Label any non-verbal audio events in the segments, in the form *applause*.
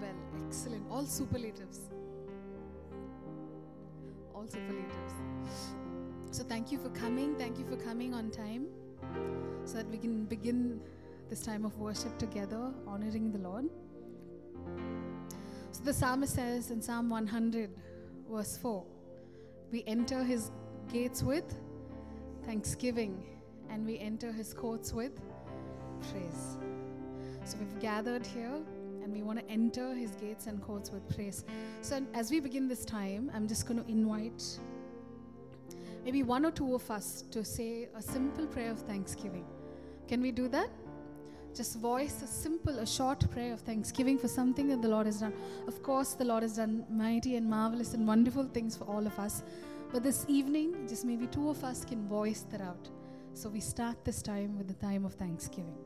well. Excellent. All superlatives. All superlatives. So thank you for coming. Thank you for coming on time so that we can begin this time of worship together, honoring the Lord. So the psalmist says in Psalm 100, verse 4, we enter his gates with thanksgiving and we enter his courts with praise. So we've gathered here and we want to enter his gates and courts with praise. So as we begin this time, I'm just going to invite maybe one or two of us to say a simple prayer of thanksgiving. Can we do that? Just voice a simple, a short prayer of thanksgiving for something that the Lord has done. Of course, the Lord has done mighty and marvelous and wonderful things for all of us. But this evening, just maybe two of us can voice that out. So we start this time with the time of thanksgiving.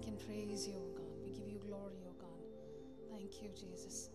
Thank and praise you, O God. We give you glory, O God. Thank you, Jesus.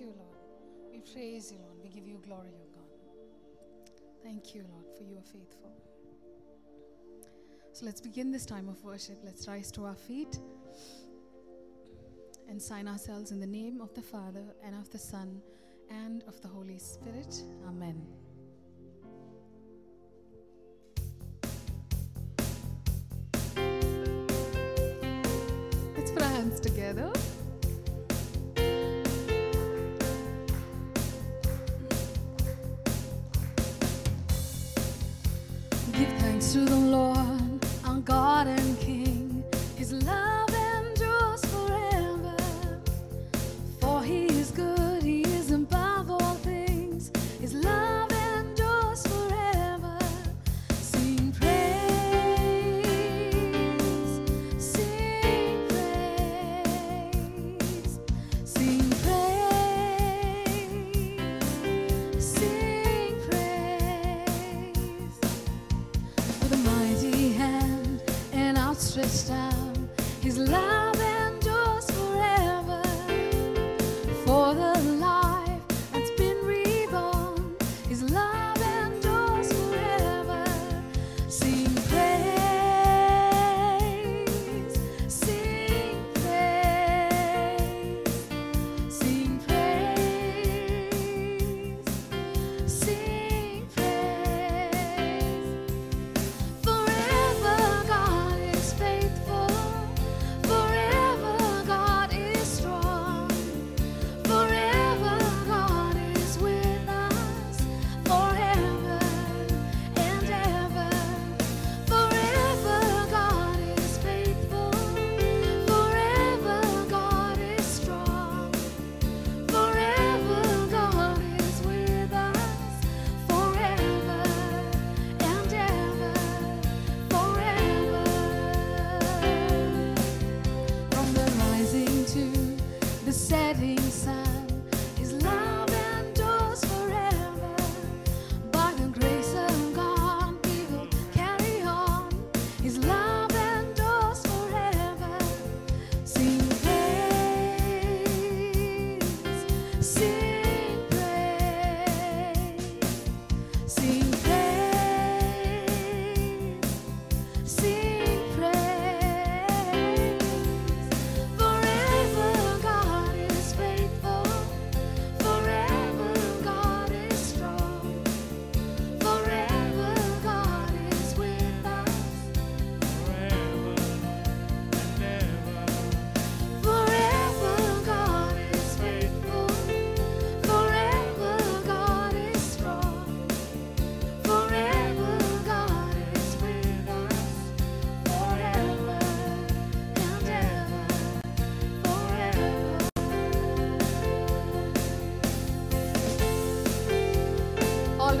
Thank you, Lord. We praise you, Lord. We give you glory, O God. Thank you, Lord, for you are faithful. So let's begin this time of worship. Let's rise to our feet and sign ourselves in the name of the Father and of the Son and of the Holy Spirit. Amen. Let's put our hands together. To the and outstretched arm. His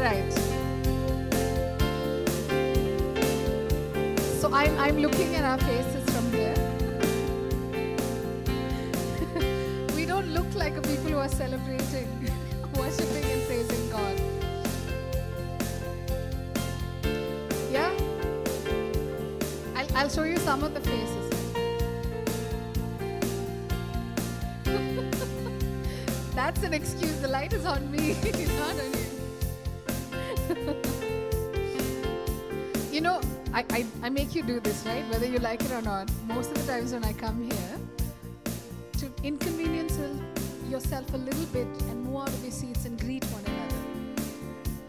right. So I'm, I'm looking at our faces from here. *laughs* we don't look like a people who are celebrating, *laughs* worshipping and praising God. Yeah? I'll, I'll show you some of the faces. *laughs* That's an excuse. The light is on me, not on you. I, I, make you do this, right? Whether you like it or not. Most of the times when I come here, to inconvenience yourself a little bit and move out of your seats and greet one another.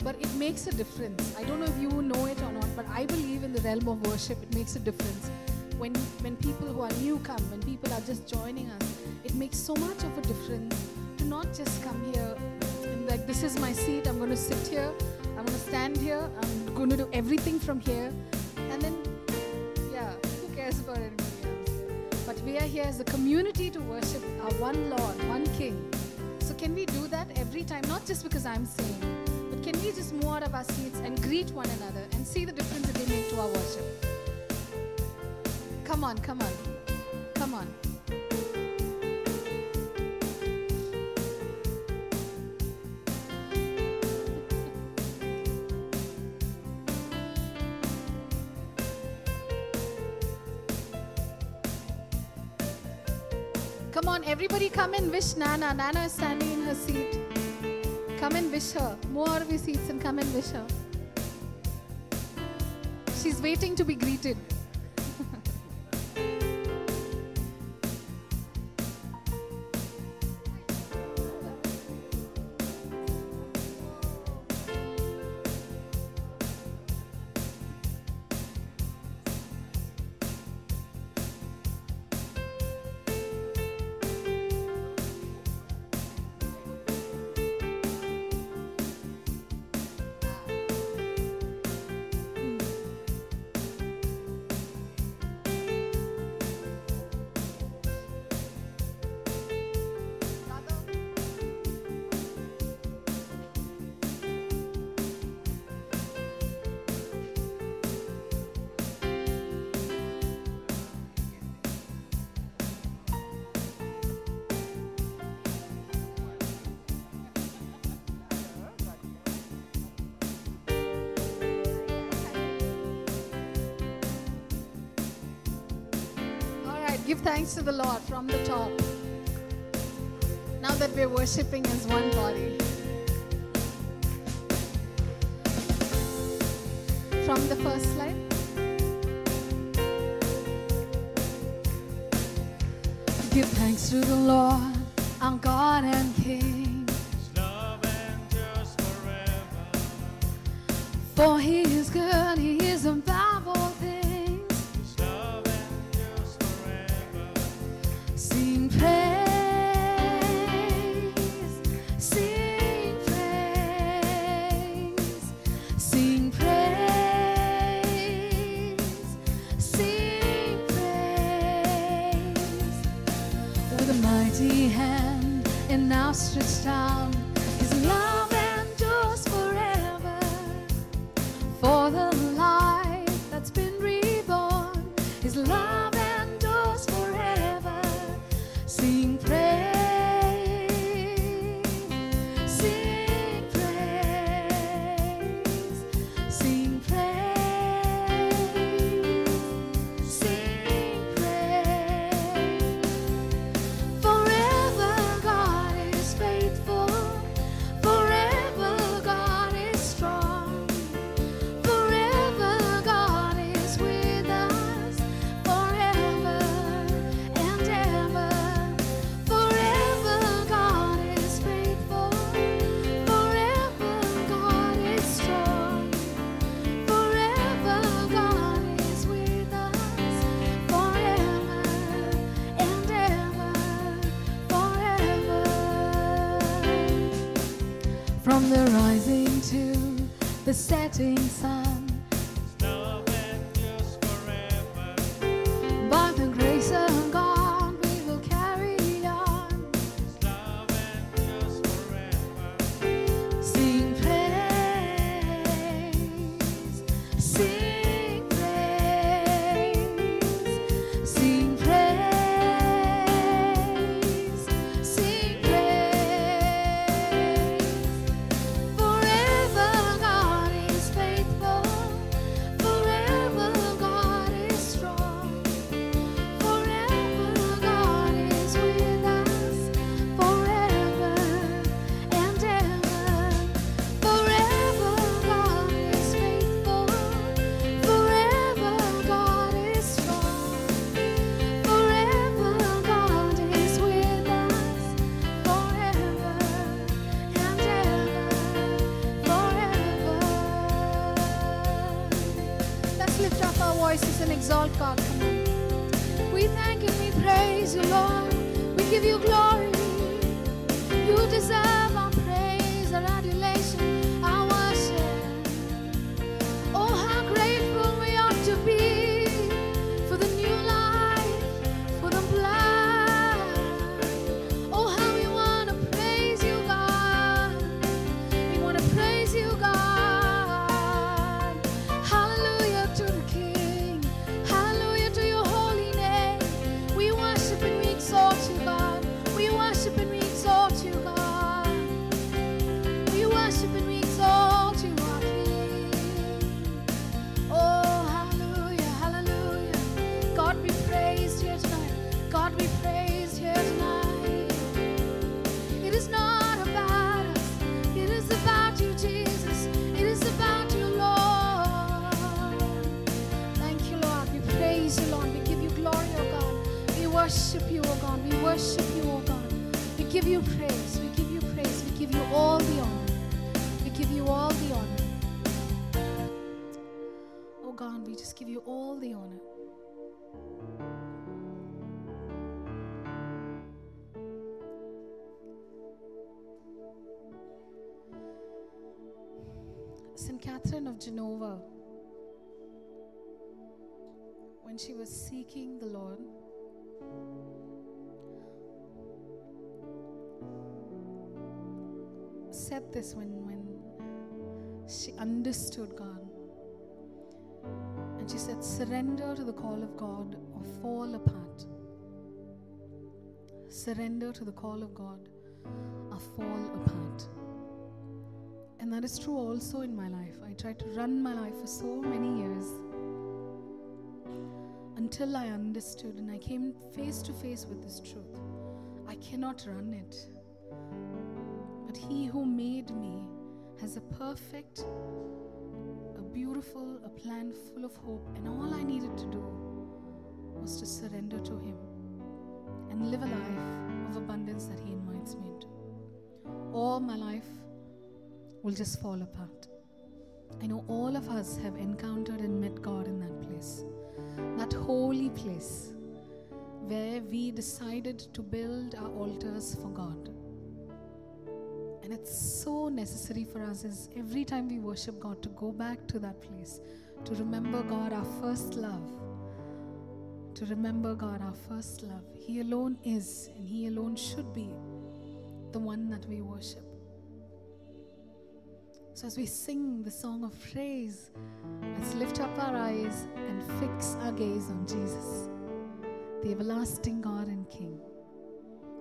But it makes a difference. I don't know if you know it or not, but I believe in the realm of worship, it makes a difference. When, when people who are new come, when people are just joining us, it makes so much of a difference to not just come here and like, this is my seat, I'm going to sit here, I'm going to stand here, I'm going to do everything from here. And then, yeah, who cares about anybody else? But we are here as a community to worship our one Lord, one King. So can we do that every time? Not just because I'm saying, but can we just move out of our seats and greet one another and see the difference that they make to our worship? Come on, come on, come on. Everybody come and wish Nana. Nana is standing in her seat. Come and wish her. Move out of your seats and come and wish her. She's waiting to be greeted. Thanks to the Lord from the top. Now that we're worshiping as one body. From the first slide. Give thanks to the Lord, our God and King, His love endures forever. for He and outstretched Catherine of Genova, when she was seeking the Lord, said this when, when she understood God. And she said, Surrender to the call of God or fall apart. Surrender to the call of God or fall apart. And that is true also in my life. I tried to run my life for so many years until I understood and I came face to face with this truth. I cannot run it. But He who made me has a perfect, a beautiful, a plan full of hope. And all I needed to do was to surrender to Him and live a life of abundance that He invites me into. All my life will just fall apart. I know all of us have encountered and met God in that place, that holy place where we decided to build our altars for God. And it's so necessary for us is every time we worship God to go back to that place, to remember God, our first love. To remember God, our first love. He alone is, and He alone should be the one that we worship. So, as we sing the song of praise, let's lift up our eyes and fix our gaze on Jesus, the everlasting God and King,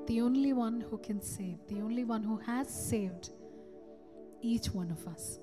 the only one who can save, the only one who has saved each one of us.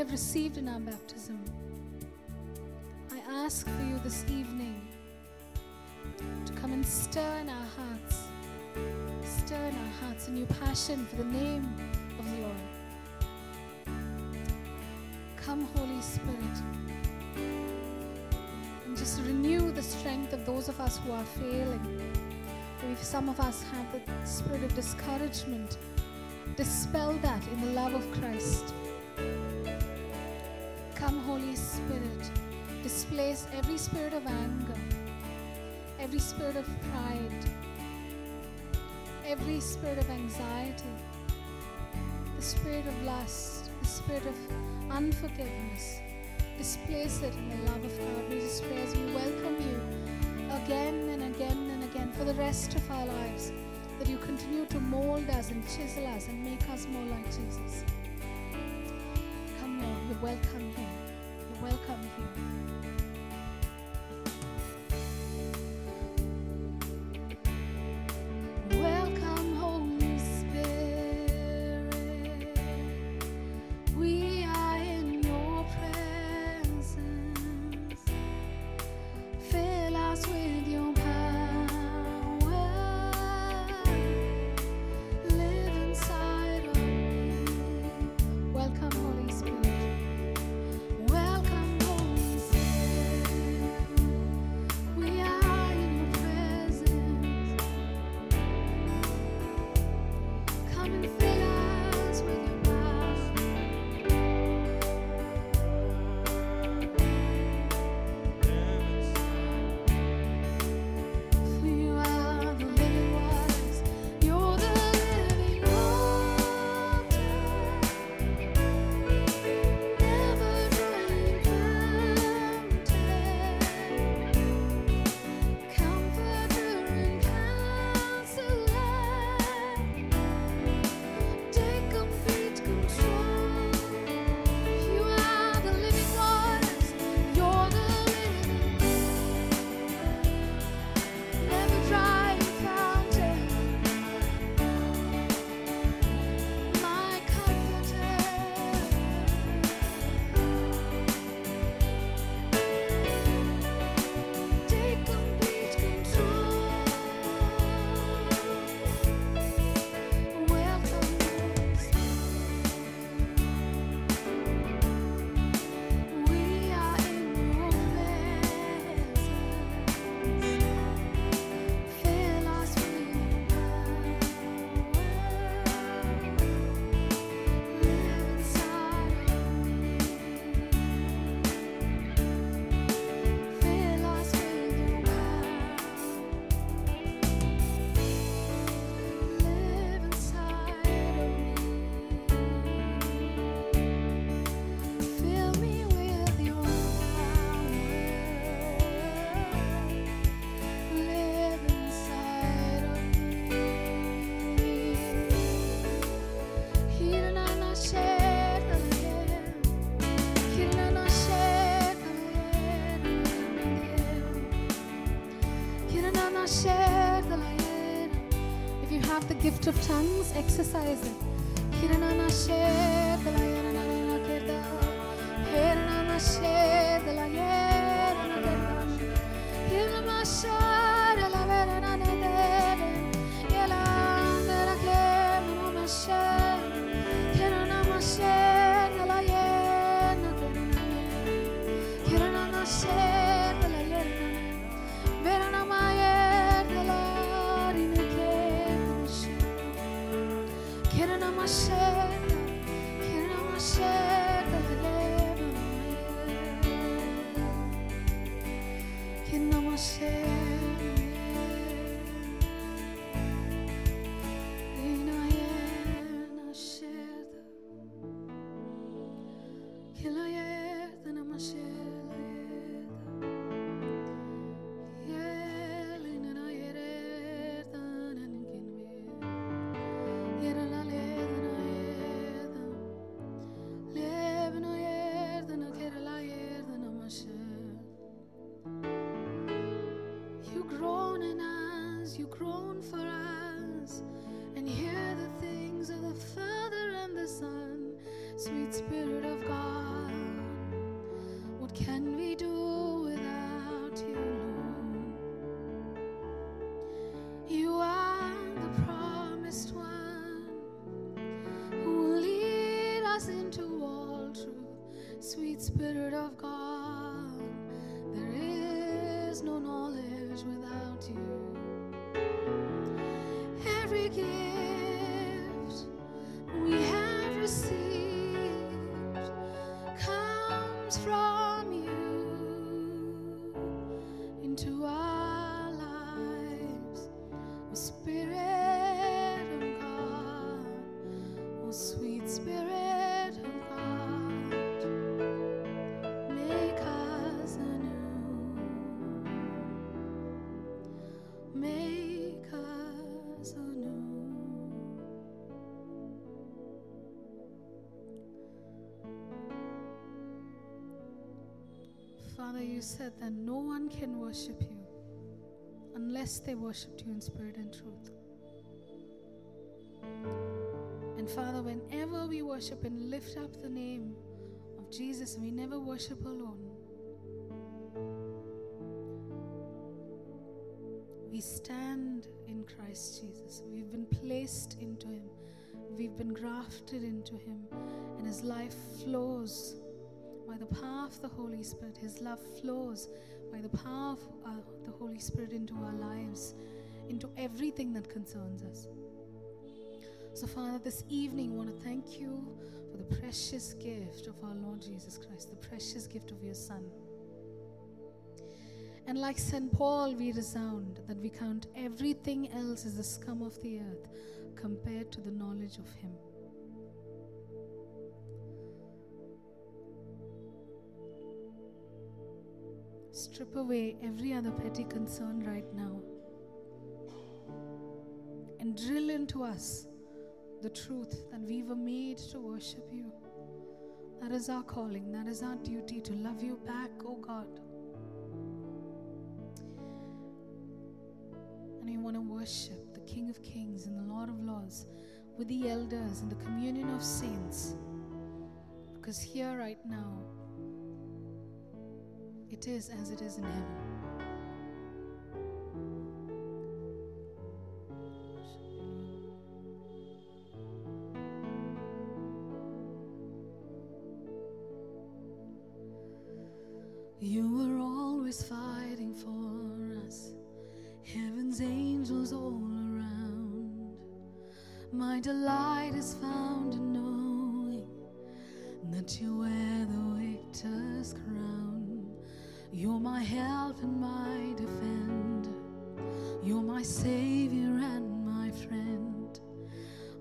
Have received in our baptism, I ask for you this evening to come and stir in our hearts stir in our hearts a new passion for the name of the Lord. Come, Holy Spirit, and just renew the strength of those of us who are failing. If some of us have the spirit of discouragement, dispel that in the love of Christ. Every spirit of anger, every spirit of pride every spirit of anxiety, the spirit of lust, the spirit of unforgiveness. Displace it in the love of God. We just pray as we welcome you again and again and again for the rest of our lives, that you continue to mold us and chisel us and make us more like Jesus. Come, Lord, you're welcome here. You're welcome here. common tongues, exercise it. You groan for us And hear the things of the Father and the Son Sweet Spirit of God What can we do without you, Lord? You are the promised one who will lead us into all truth. Sweet Spirit of God, there is no knowledge without Every gift Father, you said that no one can worship you unless they worshiped you in spirit and truth. And Father, whenever we worship and lift up the name of Jesus, we never worship alone. We stand in Christ Jesus. We've been placed into Him. We've been grafted into Him. And His life flows power of the Holy Spirit. His love flows by the power of uh, the Holy Spirit into our lives, into everything that concerns us. So, Father, this evening, I want to thank you for the precious gift of our Lord Jesus Christ, the precious gift of your Son. And like St. Paul, we resound that we count everything else as the scum of the earth compared to the knowledge of Him. Strip away every other petty concern right now and drill into us the truth that we were made to worship you. That is our calling, that is our duty to love you back, oh God. And we want to worship the King of Kings and the Lord of Lords with the elders and the communion of saints. Because here, right now, it is as it is in heaven. My savior and my friend.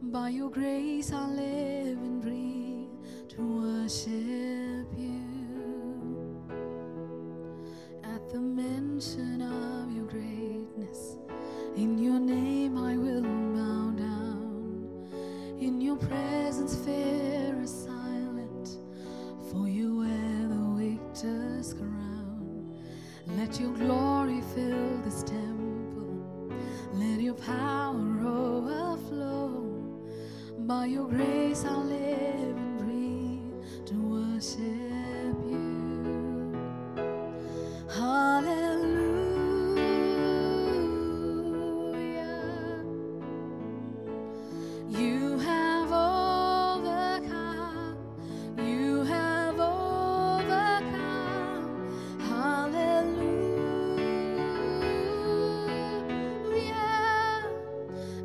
By your grace I live and breathe to worship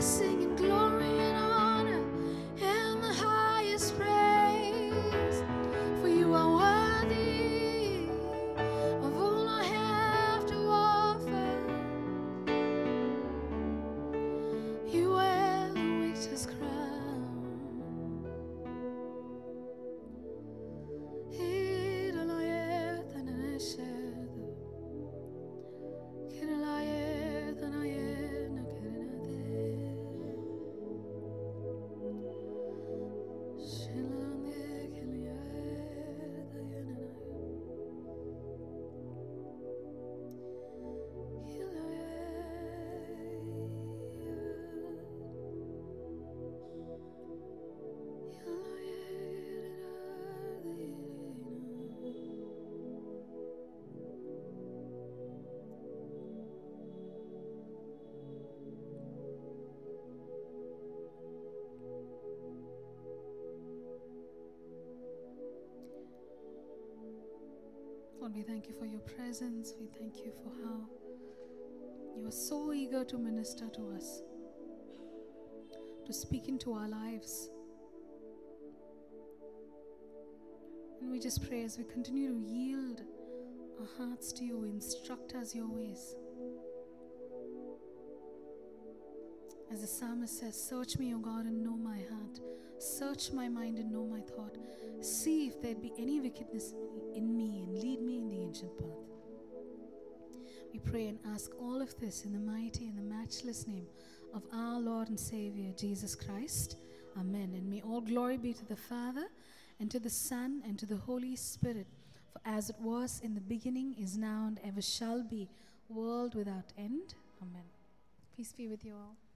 be We thank you for your presence. We thank you for how you are so eager to minister to us, to speak into our lives. And we just pray as we continue to yield our hearts to you, instruct us your ways. As the psalmist says, Search me, O God, and know my heart. Search my mind and know my thought. See if there be any wickedness in me and lead me ancient path. We pray and ask all of this in the mighty and the matchless name of our Lord and Savior Jesus Christ. Amen. And may all glory be to the Father, and to the Son, and to the Holy Spirit. For as it was in the beginning, is now, and ever shall be, world without end. Amen. Peace be with you all.